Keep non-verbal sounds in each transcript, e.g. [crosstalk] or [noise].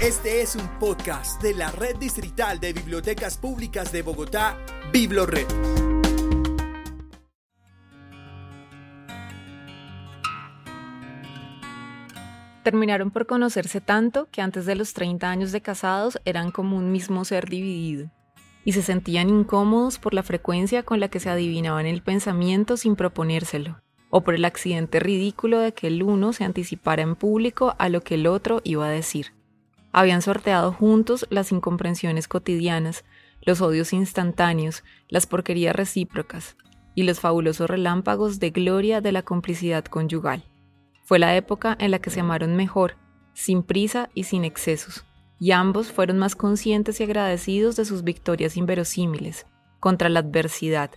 Este es un podcast de la Red Distrital de Bibliotecas Públicas de Bogotá, BibloRed. Terminaron por conocerse tanto que antes de los 30 años de casados eran como un mismo ser dividido, y se sentían incómodos por la frecuencia con la que se adivinaban el pensamiento sin proponérselo, o por el accidente ridículo de que el uno se anticipara en público a lo que el otro iba a decir. Habían sorteado juntos las incomprensiones cotidianas, los odios instantáneos, las porquerías recíprocas y los fabulosos relámpagos de gloria de la complicidad conyugal. Fue la época en la que se amaron mejor, sin prisa y sin excesos, y ambos fueron más conscientes y agradecidos de sus victorias inverosímiles contra la adversidad.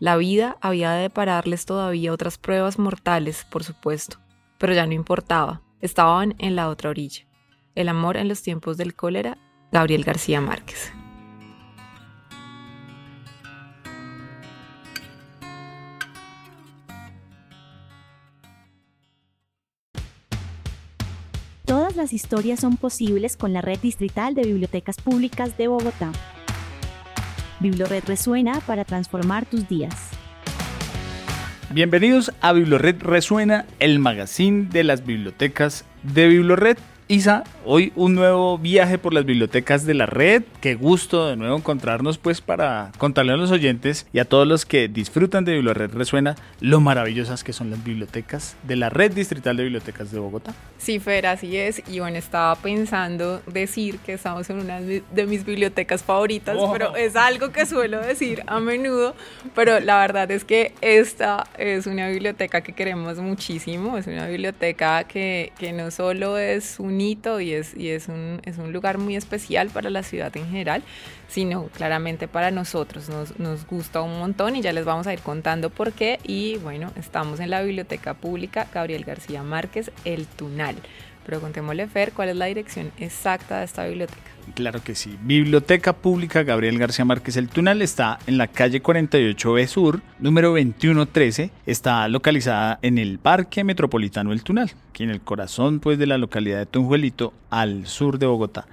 La vida había de depararles todavía otras pruebas mortales, por supuesto, pero ya no importaba, estaban en la otra orilla. El amor en los tiempos del cólera, Gabriel García Márquez. Todas las historias son posibles con la Red Distrital de Bibliotecas Públicas de Bogotá. BibloRed resuena para transformar tus días. Bienvenidos a BibloRed Resuena, el magazine de las bibliotecas de BibloRed. Isa, hoy un nuevo viaje por las bibliotecas de la red. Qué gusto de nuevo encontrarnos pues para contarle a los oyentes y a todos los que disfrutan de BibloRed Resuena lo maravillosas que son las bibliotecas de la red distrital de bibliotecas de Bogotá. Sí, Fer, así es. Y bueno, estaba pensando decir que estamos en una de mis bibliotecas favoritas, Oh. pero es algo que suelo decir a menudo. Pero la verdad es que esta es una biblioteca que queremos muchísimo. Es una biblioteca que, que no solo es un y es, y es, un, es un lugar muy especial para la ciudad en general, sino claramente para nosotros. Nos, nos gusta un montón y ya les vamos a ir contando por qué. Y bueno, estamos en la Biblioteca Pública Gabriel García Márquez, El Tunal. Pero contémosle, Fer, ¿cuál es la dirección exacta de esta biblioteca? Claro que sí. Biblioteca Pública Gabriel García Márquez El Tunal está en la calle 48B Sur, número 2113. Está localizada en el Parque Metropolitano El Tunal, aquí en el corazón pues de la localidad de Tunjuelito, al sur de Bogotá.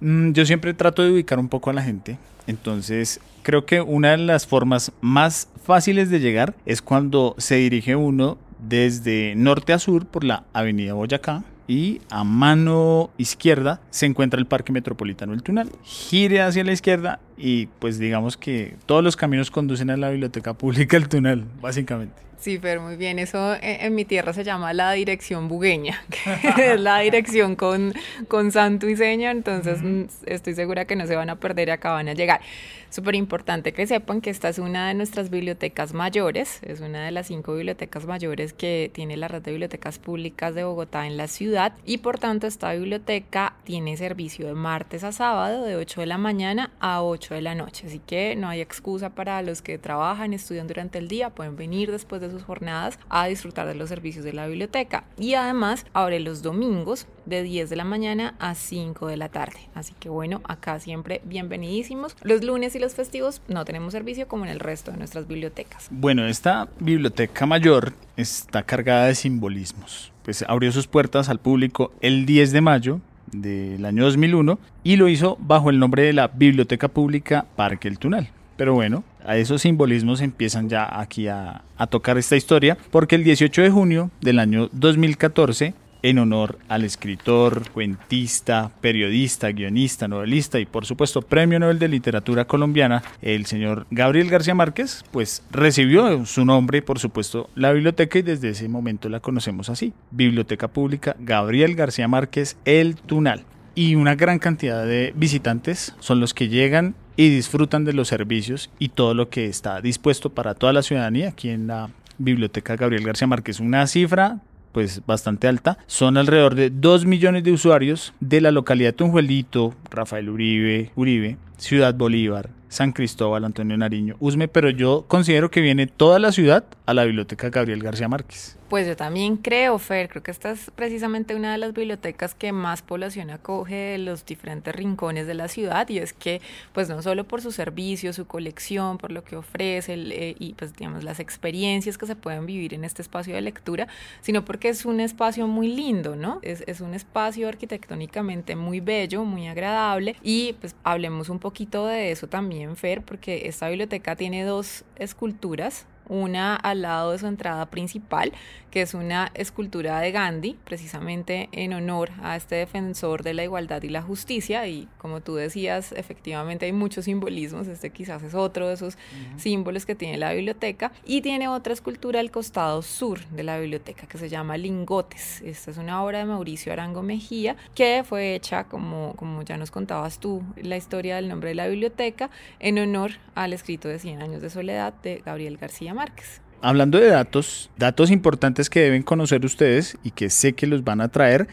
Mm, Yo siempre trato de ubicar un poco a la gente, entonces creo que una de las formas más fáciles de llegar es cuando se dirige uno desde norte a sur por la avenida Boyacá y a mano izquierda se encuentra el Parque Metropolitano El Tunal. Gire hacia la izquierda y pues digamos que todos los caminos conducen a la Biblioteca Pública El Tunal, básicamente. Sí, Fer, muy bien. Eso en, en mi tierra se llama la dirección bugueña, [laughs] que es la dirección con, con santo y seña, entonces mm, estoy segura que no se van a perder y acá van a llegar. Súper importante que sepan que esta es una de nuestras bibliotecas mayores, es una de las cinco bibliotecas mayores que tiene la red de bibliotecas públicas de Bogotá en la ciudad y por tanto esta biblioteca tiene servicio de martes a sábado de 8 de la mañana a 8 de la noche, así que no hay excusa para los que trabajan, estudian durante el día, pueden venir después de sus jornadas a disfrutar de los servicios de la biblioteca y además abre los domingos de 10 de la mañana a 5 de la tarde, así que bueno, acá siempre bienvenidísimos. Los lunes y los festivos no tenemos servicio como en el resto de nuestras bibliotecas. Bueno, esta biblioteca mayor está cargada de simbolismos. Pues abrió sus puertas al público el 10 de mayo del año 2001 y lo hizo bajo el nombre de la Biblioteca Pública Parque El Tunal. Pero bueno, a esos simbolismos empiezan ya aquí a, a tocar esta historia porque el 18 de junio del año 2014 en honor al escritor, cuentista, periodista, guionista, novelista y por supuesto Premio Nobel de Literatura colombiana, el señor Gabriel García Márquez, pues recibió su nombre, por supuesto, la biblioteca y desde ese momento la conocemos así, Biblioteca Pública Gabriel García Márquez El Tunal. Y una gran cantidad de visitantes son los que llegan y disfrutan de los servicios y todo lo que está dispuesto para toda la ciudadanía aquí en la Biblioteca Gabriel García Márquez. Una cifra pues bastante alta. Son alrededor de 2 millones de usuarios de la localidad de Tunjuelito, Rafael Uribe, Uribe, Ciudad Bolívar, San Cristóbal, Antonio Nariño, Usme, pero yo considero que viene toda la ciudad a la Biblioteca Gabriel García Márquez. Pues yo también creo, Fer, creo que esta es precisamente una de las bibliotecas que más población acoge de los diferentes rincones de la ciudad y es que pues no solo por su servicio, su colección, por lo que ofrece eh, y pues digamos las experiencias que se pueden vivir en este espacio de lectura, sino porque es un espacio muy lindo, ¿no? Es, es un espacio arquitectónicamente muy bello, muy agradable y pues hablemos un poquito de eso también, Fer, porque esta biblioteca tiene dos esculturas una al lado de su entrada principal, que es una escultura de Gandhi, precisamente en honor a este defensor de la igualdad y la justicia. Y como tú decías, efectivamente hay muchos simbolismos, este quizás es otro de esos símbolos que tiene la biblioteca. Y tiene otra escultura al costado sur de la biblioteca que se llama Lingotes. Esta es una obra de Mauricio Arango Mejía que fue hecha, como, como ya nos contabas tú, la historia del nombre de la biblioteca, en honor al escrito de 100 años de soledad de Gabriel García Márquez. Hablando de datos, datos importantes que deben conocer ustedes y que sé que los van a traer.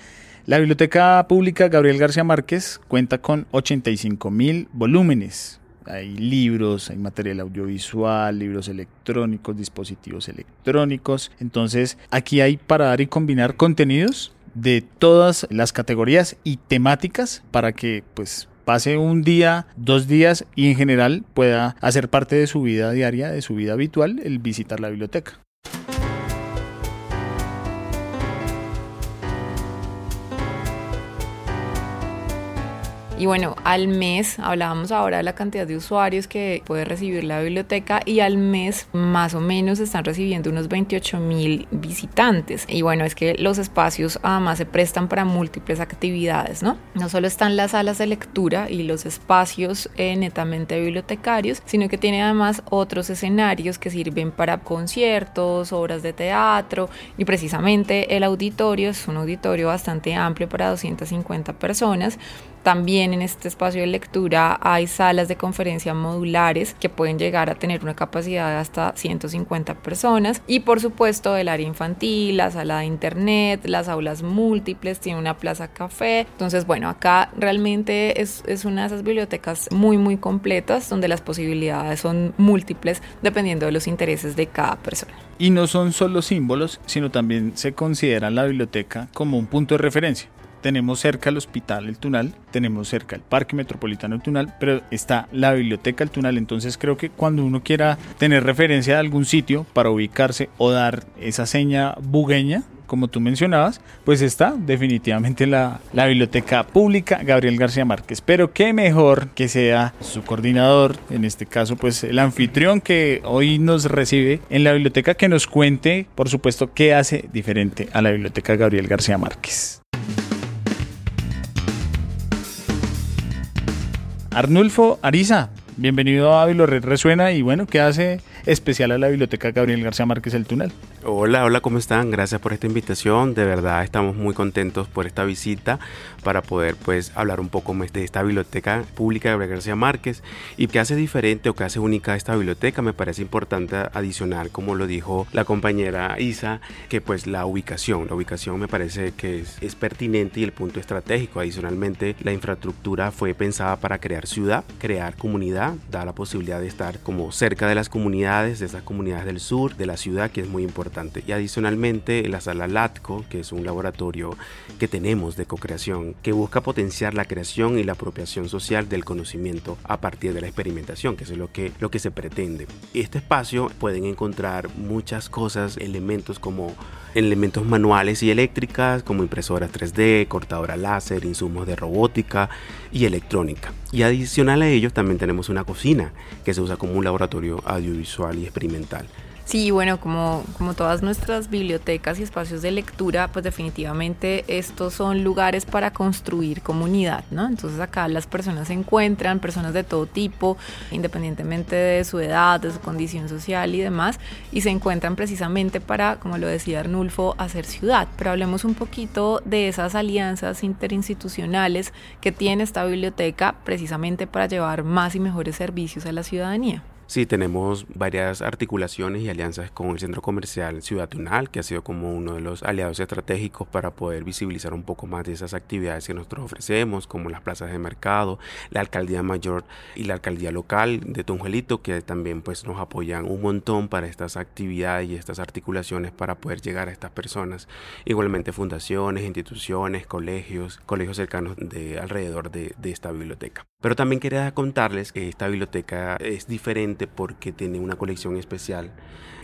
La Biblioteca Pública Gabriel García Márquez cuenta con 85 mil volúmenes. Hay libros, hay material audiovisual, libros electrónicos, dispositivos electrónicos. Entonces, aquí hay para dar y combinar contenidos de todas las categorías y temáticas para que pues pase un día, dos días y en general pueda hacer parte de su vida diaria, de su vida habitual, el visitar la biblioteca. Y bueno, al mes, hablábamos ahora de la cantidad de usuarios que puede recibir la biblioteca y al mes más o menos están recibiendo unos 28 mil visitantes. Y bueno, es que los espacios además se prestan para múltiples actividades, ¿no? No solo están las salas de lectura y los espacios eh, netamente bibliotecarios, sino que tiene además otros escenarios que sirven para conciertos, obras de teatro y precisamente el auditorio es un auditorio bastante amplio para 250 personas también en este espacio de lectura hay salas de conferencia modulares que pueden llegar a tener una capacidad de hasta 150 personas y por supuesto el área infantil, la sala de internet, las aulas múltiples, tiene una plaza café. Entonces, bueno, acá realmente es, es una de esas bibliotecas muy, muy completas donde las posibilidades son múltiples dependiendo de los intereses de cada persona. Y no son solo símbolos, sino también se considera la biblioteca como un punto de referencia tenemos cerca el Hospital El Tunal, tenemos cerca el Parque Metropolitano El Tunal, pero está la Biblioteca El Tunal. Entonces creo que cuando uno quiera tener referencia de algún sitio para ubicarse o dar esa seña bugueña, como tú mencionabas, pues está definitivamente la, la, Biblioteca Pública Gabriel García Márquez. Pero qué mejor que sea su coordinador, en este caso pues el anfitrión que hoy nos recibe en la biblioteca, que nos cuente, por supuesto, qué hace diferente a la Biblioteca Gabriel García Márquez. Arnulfo Ariza, bienvenido a Red Resuena y bueno, ¿qué hace especial a la Biblioteca Gabriel García Márquez El Túnel? Hola, hola, ¿cómo están? Gracias por esta invitación. De verdad estamos muy contentos por esta visita para poder pues hablar un poco más de esta biblioteca pública de Gabriel García Márquez y qué hace diferente o qué hace única esta biblioteca. Me parece importante adicionar, como lo dijo la compañera Isa, que pues la ubicación, la ubicación me parece que es, es pertinente y el punto estratégico. Adicionalmente, la infraestructura fue pensada para crear ciudad, crear comunidad, da la posibilidad de estar como cerca de las comunidades, de esas comunidades del sur, de la ciudad, que es muy importante y adicionalmente la sala LATCO, que es un laboratorio que tenemos de co-creación, que busca potenciar la creación y la apropiación social del conocimiento a partir de la experimentación, que es lo que, lo que se pretende. Este espacio pueden encontrar muchas cosas, elementos como elementos manuales y eléctricas, como impresoras 3D, cortadora láser, insumos de robótica y electrónica. Y adicional a ellos también tenemos una cocina que se usa como un laboratorio audiovisual y experimental. Sí, bueno, como, como todas nuestras bibliotecas y espacios de lectura, pues definitivamente estos son lugares para construir comunidad, ¿no? Entonces acá las personas se encuentran, personas de todo tipo, independientemente de su edad, de su condición social y demás, y se encuentran precisamente para, como lo decía Arnulfo, hacer ciudad. Pero hablemos un poquito de esas alianzas interinstitucionales que tiene esta biblioteca precisamente para llevar más y mejores servicios a la ciudadanía. Sí, tenemos varias articulaciones y alianzas con el Centro Comercial Ciudad Tunal, que ha sido como uno de los aliados estratégicos para poder visibilizar un poco más de esas actividades que nosotros ofrecemos, como las plazas de mercado, la Alcaldía Mayor y la Alcaldía Local de Tunjuelito, que también pues nos apoyan un montón para estas actividades y estas articulaciones para poder llegar a estas personas. Igualmente fundaciones, instituciones, colegios, colegios cercanos de alrededor de, de esta biblioteca. Pero también quería contarles que esta biblioteca es diferente porque tiene una colección especial,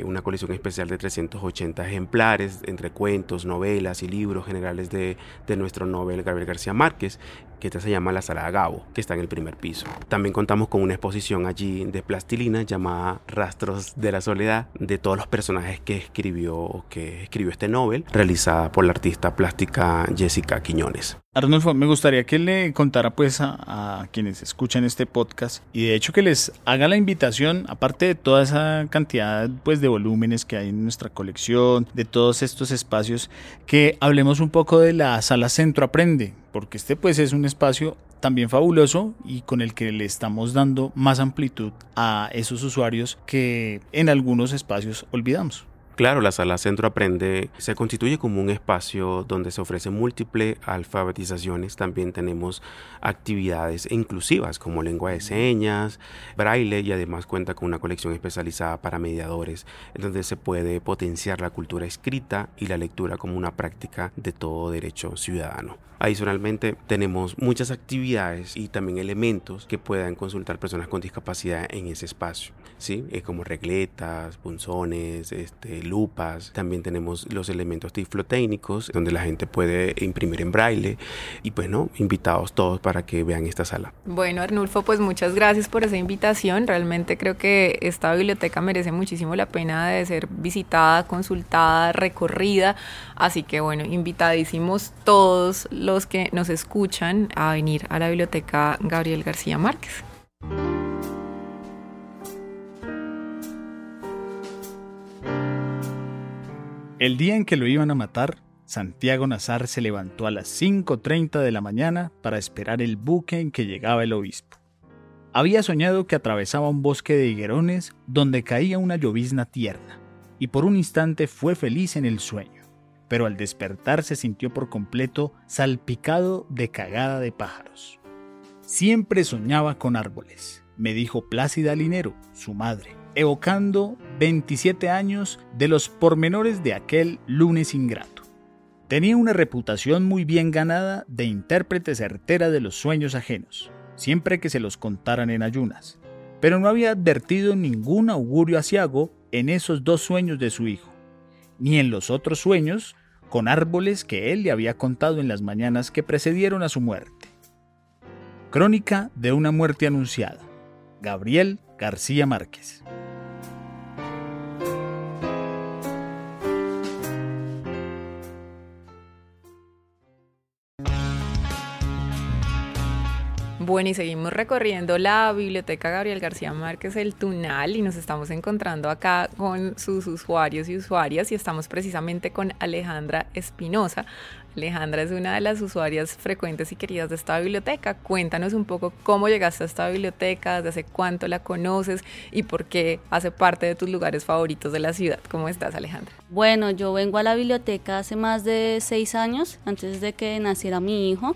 una colección especial de 380 ejemplares entre cuentos, novelas y libros generales de, de nuestro Nobel Gabriel García Márquez, que esta se llama la Sala Gabo, que está en el primer piso. También contamos con una exposición allí de plastilina llamada Rastros de la Soledad, de todos los personajes que escribió, que escribió este Nobel, realizada por la artista plástica Jessica Quiñones. Arnulfo, me gustaría que le contara pues a, a, quienes escuchan este podcast y de hecho que les haga la invitación, aparte de toda esa cantidad pues de volúmenes que hay en nuestra colección, de todos estos espacios, que hablemos un poco de la sala Centro Aprende, porque este pues es un espacio también fabuloso y con el que le estamos dando más amplitud a esos usuarios que en algunos espacios olvidamos. Claro, la sala Centro Aprende se constituye como un espacio donde se ofrecen múltiples alfabetizaciones. También tenemos actividades inclusivas como lengua de señas, braille y además cuenta con una colección especializada para mediadores, donde se puede potenciar la cultura escrita y la lectura como una práctica de todo derecho ciudadano. Adicionalmente, tenemos muchas actividades y también elementos que puedan consultar personas con discapacidad en ese espacio, ¿sí? como regletas, punzones, este, lupas. También tenemos los elementos tiflotécnicos, donde la gente puede imprimir en braille. Y pues, ¿no? Invitados todos para que vean esta sala. Bueno, Arnulfo, pues muchas gracias por esa invitación. Realmente creo que esta biblioteca merece muchísimo la pena de ser visitada, consultada, recorrida. Así que, bueno, invitadísimos todos los que nos escuchan a venir a la biblioteca Gabriel García Márquez. El día en que lo iban a matar, Santiago Nazar se levantó a las 5.30 de la mañana para esperar el buque en que llegaba el obispo. Había soñado que atravesaba un bosque de higuerones donde caía una llovizna tierna, y por un instante fue feliz en el sueño, pero al despertar se sintió por completo salpicado de cagada de pájaros. Siempre soñaba con árboles, me dijo Plácida Linero, su madre, evocando 27 años de los pormenores de aquel lunes ingrato. Tenía una reputación muy bien ganada de intérprete certera de los sueños ajenos, siempre que se los contaran en ayunas, pero no había advertido ningún augurio asiago en esos dos sueños de su hijo, ni en los otros sueños con árboles que él le había contado en las mañanas que precedieron a su muerte. Crónica de una muerte anunciada. Gabriel García Márquez. Bueno, y seguimos recorriendo la biblioteca Gabriel García Márquez, el Tunal, y nos estamos encontrando acá con sus usuarios y usuarias, y estamos precisamente con Alejandra Espinosa. Alejandra es una de las usuarias frecuentes y queridas de esta biblioteca. Cuéntanos un poco cómo llegaste a esta biblioteca, desde hace cuánto la conoces y por qué hace parte de tus lugares favoritos de la ciudad. ¿Cómo estás, Alejandra? Bueno, yo vengo a la biblioteca hace más de seis años, antes de que naciera mi hijo.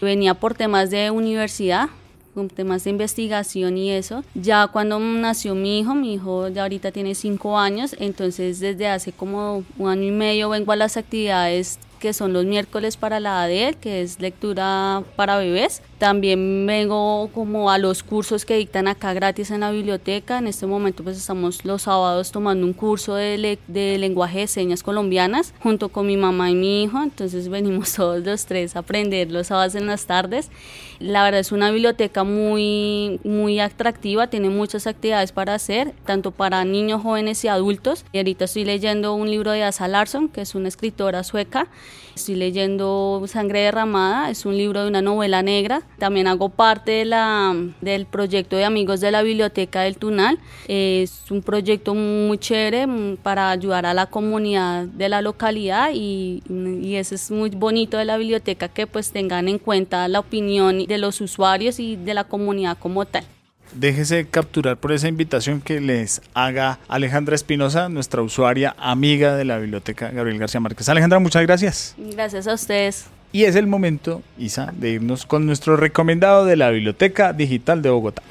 Venía por temas de universidad, con temas de investigación y eso. Ya cuando nació mi hijo, mi hijo ya ahorita tiene cinco años, entonces desde hace como un año y medio vengo a las actividades que son los miércoles para la ADEL, que es lectura para bebés. También vengo como a los cursos que dictan acá gratis en la biblioteca. En este momento pues estamos los sábados tomando un curso de, de lenguaje de señas colombianas junto con mi mamá y mi hijo. Entonces [laughs] venimos todos los tres a aprender los sábados en las tardes. La verdad es una biblioteca muy, muy atractiva, tiene muchas actividades para hacer, tanto para niños, jóvenes y adultos. Y ahorita estoy leyendo un libro de Asa Larsson, que es una escritora sueca. Estoy leyendo Sangre derramada, es un libro de una novela negra. También hago parte de la, del proyecto de amigos de la Biblioteca del Tunal. Es un proyecto muy chévere mm, para ayudar a la comunidad de la localidad y, y eso es muy bonito de la biblioteca que pues tengan en cuenta la opinión de los usuarios y de la comunidad como tal. Déjese capturar por esa invitación que les haga Alejandra Espinosa, nuestra usuaria amiga de la biblioteca Gabriel García Márquez. Alejandra, muchas gracias. Gracias a ustedes. Y es el momento, Isa, de irnos con nuestro recomendado de la Biblioteca Digital de Bogotá.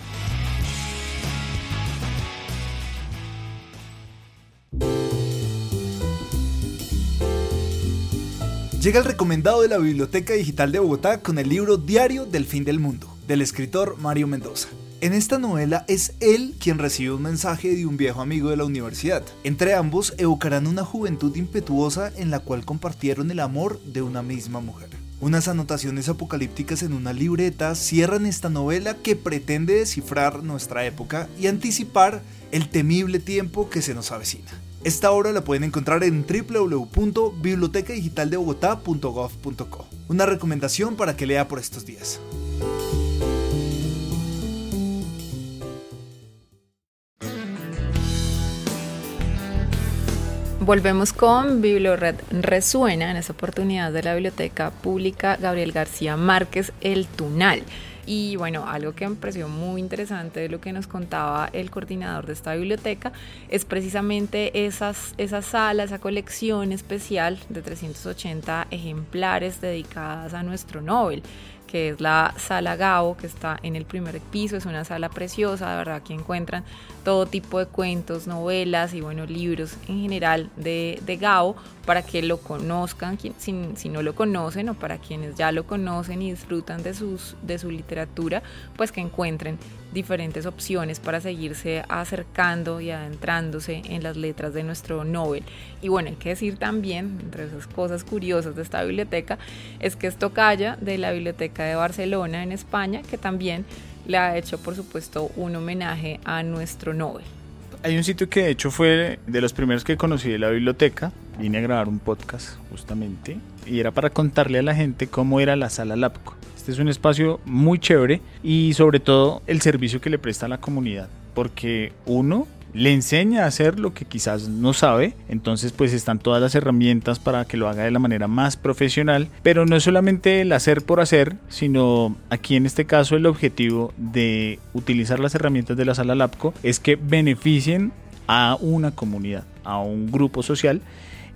Llega el recomendado de la Biblioteca Digital de Bogotá con el libro Diario del Fin del Mundo, del escritor Mario Mendoza. En esta novela es él quien recibe un mensaje de un viejo amigo de la universidad. Entre ambos evocarán una juventud impetuosa en la cual compartieron el amor de una misma mujer. Unas anotaciones apocalípticas en una libreta cierran esta novela que pretende descifrar nuestra época y anticipar el temible tiempo que se nos avecina. Esta obra la pueden encontrar en www.bibliotecadigitaldeBogotá.gov.co. Una recomendación para que lea por estos días. Volvemos con Bibliored Resuena, en esta oportunidad de la Biblioteca Pública Gabriel García Márquez, El Tunal. Y bueno, algo que me pareció muy interesante de lo que nos contaba el coordinador de esta biblioteca es precisamente esas, esa sala, esa colección especial de 380 ejemplares dedicadas a nuestro Nobel que es la sala Gao, que está en el primer piso. Es una sala preciosa, de verdad, que encuentran todo tipo de cuentos, novelas y bueno, libros en general de, de Gao para que lo conozcan, si, si, no lo conocen o para quienes ya lo conocen y disfrutan de, sus, de su literatura, pues que encuentren diferentes opciones para seguirse acercando y adentrándose en las letras de nuestro Nobel. Y bueno, hay que decir también, entre esas cosas curiosas de esta biblioteca, es que es tocaya de la Biblioteca de Barcelona en España, que también le ha hecho, por supuesto, un homenaje a nuestro Nobel. Hay un sitio que de hecho fue de los primeros que conocí de la biblioteca. Vine a grabar un podcast justamente y era para contarle a la gente cómo era la sala LAPCO. Este es un espacio muy chévere y sobre todo el servicio que le presta a la comunidad. Porque uno, le enseña a hacer lo que quizás no sabe, entonces pues están todas las herramientas para que lo haga de la manera más profesional, pero no es solamente el hacer por hacer, sino aquí en este caso el objetivo de utilizar las herramientas de la sala LAPCO es que beneficien a una comunidad, a un grupo social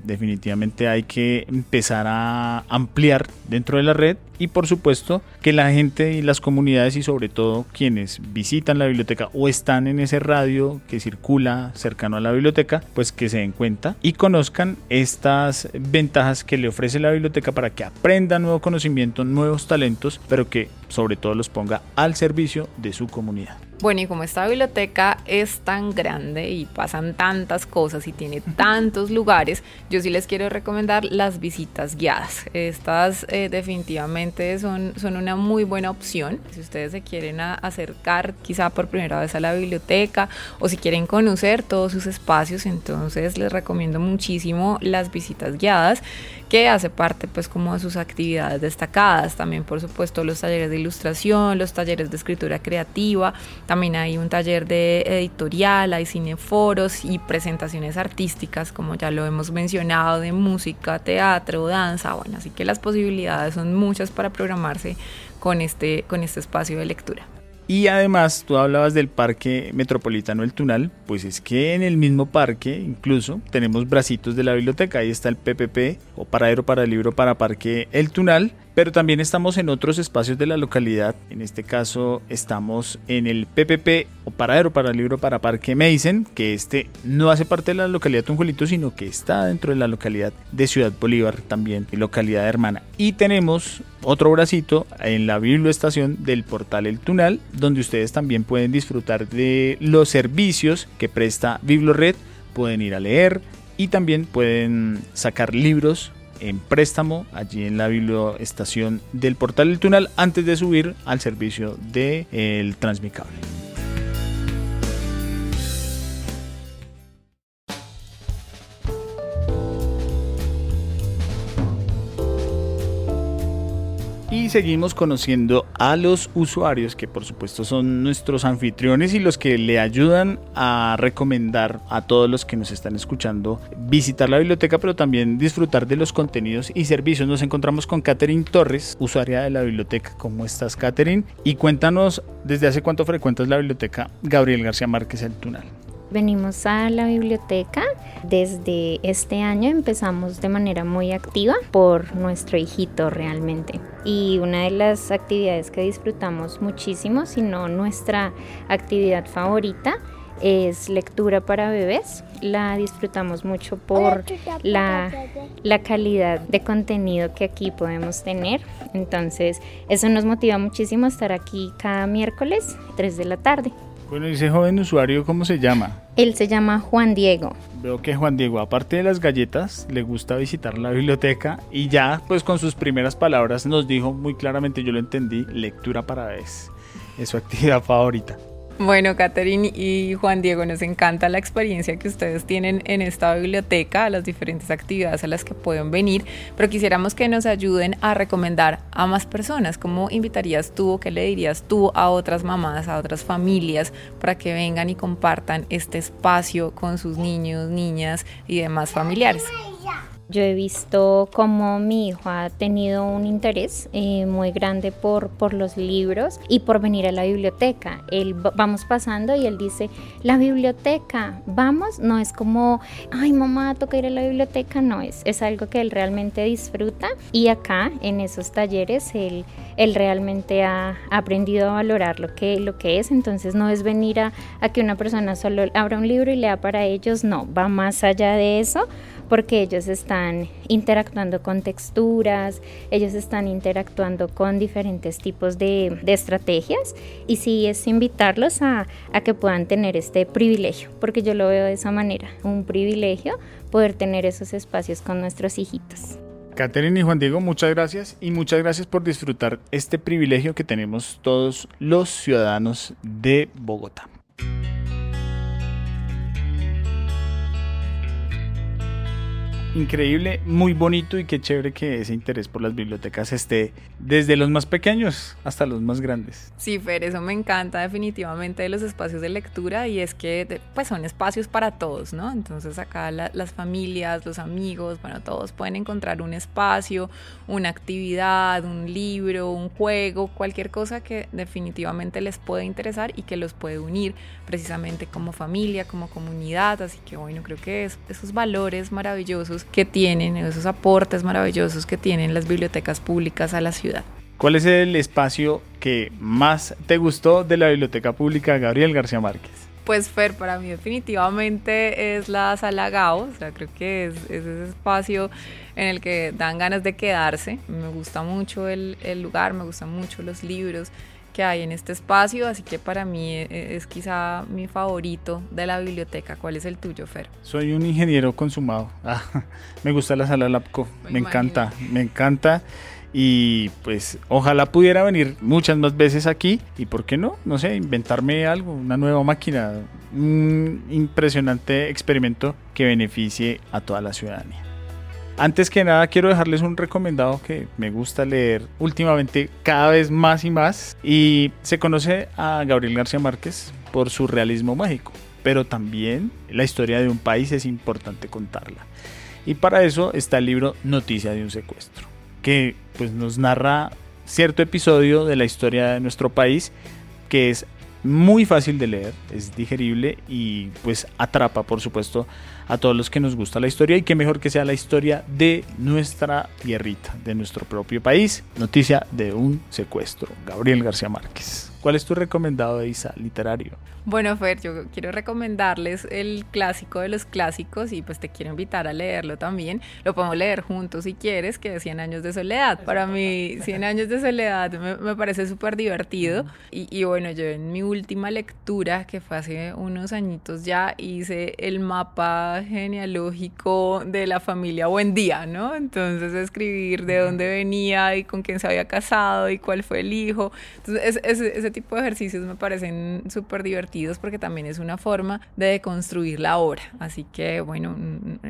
definitivamente hay que empezar a ampliar dentro de la red y por supuesto que la gente y las comunidades y sobre todo quienes visitan la biblioteca o están en ese radio que circula cercano a la biblioteca, pues que se den cuenta y conozcan estas ventajas que le ofrece la biblioteca para que aprendan nuevo conocimiento, nuevos talentos, pero que sobre todo los ponga al servicio de su comunidad. Bueno, y como esta biblioteca es tan grande y pasan tantas cosas y tiene tantos lugares, yo sí les quiero recomendar las visitas guiadas. Estas eh, definitivamente son, son una muy buena opción. Si ustedes se quieren acercar quizá por primera vez a la biblioteca o si quieren conocer todos sus espacios, entonces les recomiendo muchísimo las visitas guiadas que hace parte pues como de sus actividades destacadas. También por supuesto los talleres de ilustración, los talleres de escritura creativa, también hay un taller de editorial, hay cineforos y presentaciones artísticas como ya lo hemos mencionado de música, teatro, danza, bueno, así que las posibilidades son muchas para programarse con este, con este espacio de lectura. Y además, tú hablabas del Parque Metropolitano El Tunal, pues es que en el mismo parque incluso tenemos bracitos de la biblioteca. Ahí está el PPP o Paradero para el Libro para Parque El Tunal, pero también estamos en otros espacios de la localidad. En este caso estamos en el PPP o Paradero para el Libro para Parque Meisen, que este no hace parte de la localidad Tunjuelito, sino que está dentro de la localidad de Ciudad Bolívar también, localidad hermana. Y tenemos otro bracito en la biblioestación del portal El Tunal, donde ustedes también pueden disfrutar de los servicios que presta Biblored, pueden ir a leer y también pueden sacar libros en préstamo allí en la biblioestación del portal El Tunal antes de subir al servicio del de, Transmicable. Seguimos conociendo a los usuarios que por supuesto son nuestros anfitriones y los que le ayudan a recomendar a todos los que nos están escuchando visitar la biblioteca, pero también disfrutar de los contenidos y servicios. Nos encontramos con Catherine Torres, usuaria de la biblioteca. ¿Cómo estás, Catherine? Y cuéntanos desde hace cuánto frecuentas la biblioteca Gabriel García Márquez El Tunal. Venimos a la biblioteca desde este año, empezamos de manera muy activa por nuestro hijito realmente. Y una de las actividades que disfrutamos muchísimo, si no nuestra actividad favorita, es lectura para bebés. La disfrutamos mucho por la, la, calidad de contenido que aquí podemos tener. Entonces, eso nos motiva muchísimo a estar aquí cada miércoles, 3 de la tarde. Bueno, ese joven usuario, ¿cómo se llama? Él se llama Juan Diego. Veo que Juan Diego, aparte de las galletas, le gusta visitar la biblioteca y ya, pues con sus primeras palabras nos dijo muy claramente, yo lo entendí, lectura para vez. Es su actividad favorita. Bueno, Catherine y Juan Diego, nos encanta la experiencia que ustedes tienen en esta biblioteca, las diferentes actividades a las que pueden venir, pero quisiéramos que nos ayuden a recomendar a más personas. ¿Cómo invitarías tú o qué le dirías tú a otras mamás, a otras familias, para que vengan y compartan este espacio con sus niños, niñas y demás familiares? Yo he visto cómo mi hijo ha tenido un interés eh, muy grande por, por los libros y por venir a la biblioteca. Él vamos pasando y él dice, la biblioteca, vamos, no es como, ay mamá, toca ir a la biblioteca, no es, es algo que él realmente disfruta y acá en esos talleres él, él realmente ha aprendido a valorar lo que, lo que es, entonces no es venir a, a que una persona solo abra un libro y lea para ellos, no, va más allá de eso porque ellos están interactuando con texturas, ellos están interactuando con diferentes tipos de, estrategias y sí es invitarlos a, que puedan tener este privilegio, porque yo lo veo de esa manera, un privilegio poder tener esos espacios con nuestros hijitos. Catherine y Juan Diego, muchas gracias y muchas gracias por disfrutar este privilegio que tenemos todos los ciudadanos de Bogotá. Increíble, muy bonito y qué chévere que ese interés por las bibliotecas esté desde los más pequeños hasta los más grandes. Sí, Fer, eso me encanta definitivamente de los espacios de lectura y es que pues son espacios para todos, ¿no? Entonces acá las familias, los amigos, bueno, todos pueden encontrar un espacio, una actividad, un libro, un juego, cualquier cosa que definitivamente les pueda interesar y que los puede unir precisamente como familia, como comunidad, así que bueno, creo que es, esos valores maravillosos que tienen, esos aportes maravillosos que tienen las bibliotecas públicas a la ciudad. ¿Cuál es el espacio que más te gustó de la Biblioteca Pública Gabriel García Márquez? Pues Fer, para mí definitivamente es la sala Gao, o sea, creo que es, ese espacio en el que dan ganas de quedarse. Me gusta mucho el, el lugar, me gustan mucho los libros, que hay en este espacio, así que para mí e, e, es, quizá mi favorito de la biblioteca. ¿Cuál es el tuyo, Fer? Soy un ingeniero consumado. Ah, [laughs] me gusta la sala Lapco, me, encanta, me encanta y pues ojalá pudiera venir muchas más veces aquí y por qué no, no sé, inventarme algo, una nueva máquina, un impresionante experimento que beneficie a toda la ciudadanía. Antes que nada quiero dejarles un recomendado que me gusta leer últimamente cada vez más y más y se conoce a Gabriel García Márquez por su realismo mágico, pero también la historia de un país es importante contarla. Y para eso está el libro Noticia de un secuestro, que pues nos narra cierto episodio de la historia de nuestro país que es muy fácil de leer, es digerible y pues atrapa por supuesto a todos los que nos gusta la historia y que mejor que sea la historia de nuestra tierrita, de nuestro propio país. Noticia de un secuestro. Gabriel García Márquez. ¿Cuál es tu recomendado, Isa, literario? Bueno, Fer, yo quiero recomendarles el clásico de los clásicos y pues te quiero invitar a leerlo también. Lo podemos leer juntos si quieres, que es 100 años de soledad. Para mí, 100 años de soledad me, parece súper divertido. Y, y, bueno, yo en mi última lectura, que fue hace unos añitos ya, hice el mapa genealógico de la familia Buendía, ¿no? Entonces escribir de dónde venía y con quién se había casado y cuál fue el hijo. Entonces ese, ese ese tipo de ejercicios me parecen súper divertidos porque también es una forma de construir la obra. Así que bueno,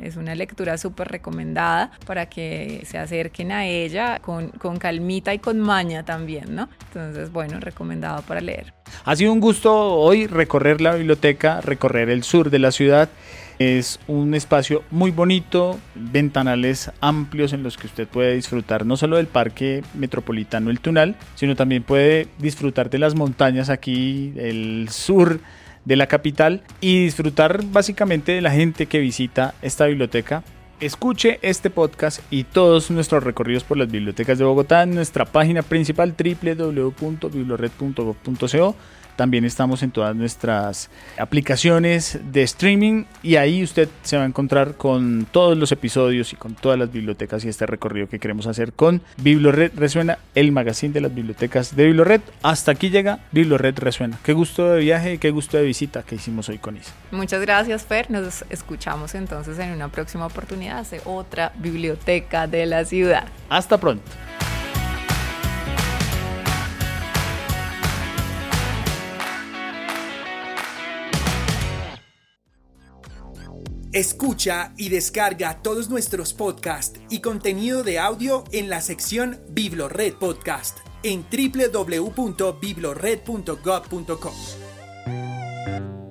es una lectura súper recomendada para que se acerquen a ella con, con calmita y con maña también, ¿no? Entonces, bueno, recomendado para leer. Ha sido un gusto hoy recorrer la biblioteca, recorrer el sur de la ciudad. Es un espacio muy bonito, ventanales amplios en los que usted puede disfrutar no solo del parque metropolitano El Tunal, sino también puede disfrutar de las montañas aquí, el sur de la capital y disfrutar básicamente de la gente que visita esta biblioteca. Escuche este podcast y todos nuestros recorridos por las bibliotecas de Bogotá en nuestra página principal www.biblored.gov.co también estamos en todas nuestras aplicaciones de streaming y ahí usted se va a encontrar con todos los episodios y con todas las bibliotecas y este recorrido que queremos hacer con Biblored Resuena, el magazine de las bibliotecas de Biblored. Hasta aquí llega Biblored Resuena. Qué gusto de viaje y qué gusto de visita que hicimos hoy con Isa. Muchas gracias, Fer. Nos escuchamos entonces en una próxima oportunidad de otra biblioteca de la ciudad. Hasta pronto. Escucha y descarga todos nuestros podcasts y contenido de audio en la sección Biblored Podcast en www.biblored.gov.com.